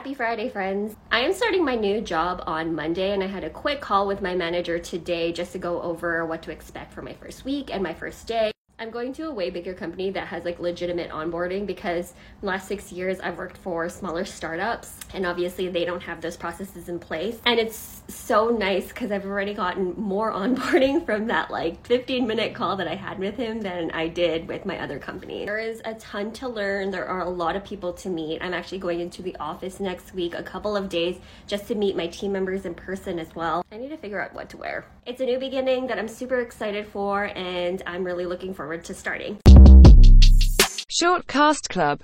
Happy Friday, friends. I am starting my new job on Monday, and I had a quick call with my manager today just to go over what to expect for my first week and my first day. I'm going to a way bigger company that has like legitimate onboarding because last six years I've worked for smaller startups and obviously they don't have those processes in place. And it's so nice because I've already gotten more onboarding from that like 15 minute call that I had with him than I did with my other company. There is a ton to learn. There are a lot of people to meet. I'm actually going into the office next week, a couple of days, just to meet my team members in person as well. I need to figure out what to wear. It's a new beginning that I'm super excited for and I'm really looking forward forward to starting. Short Cast Club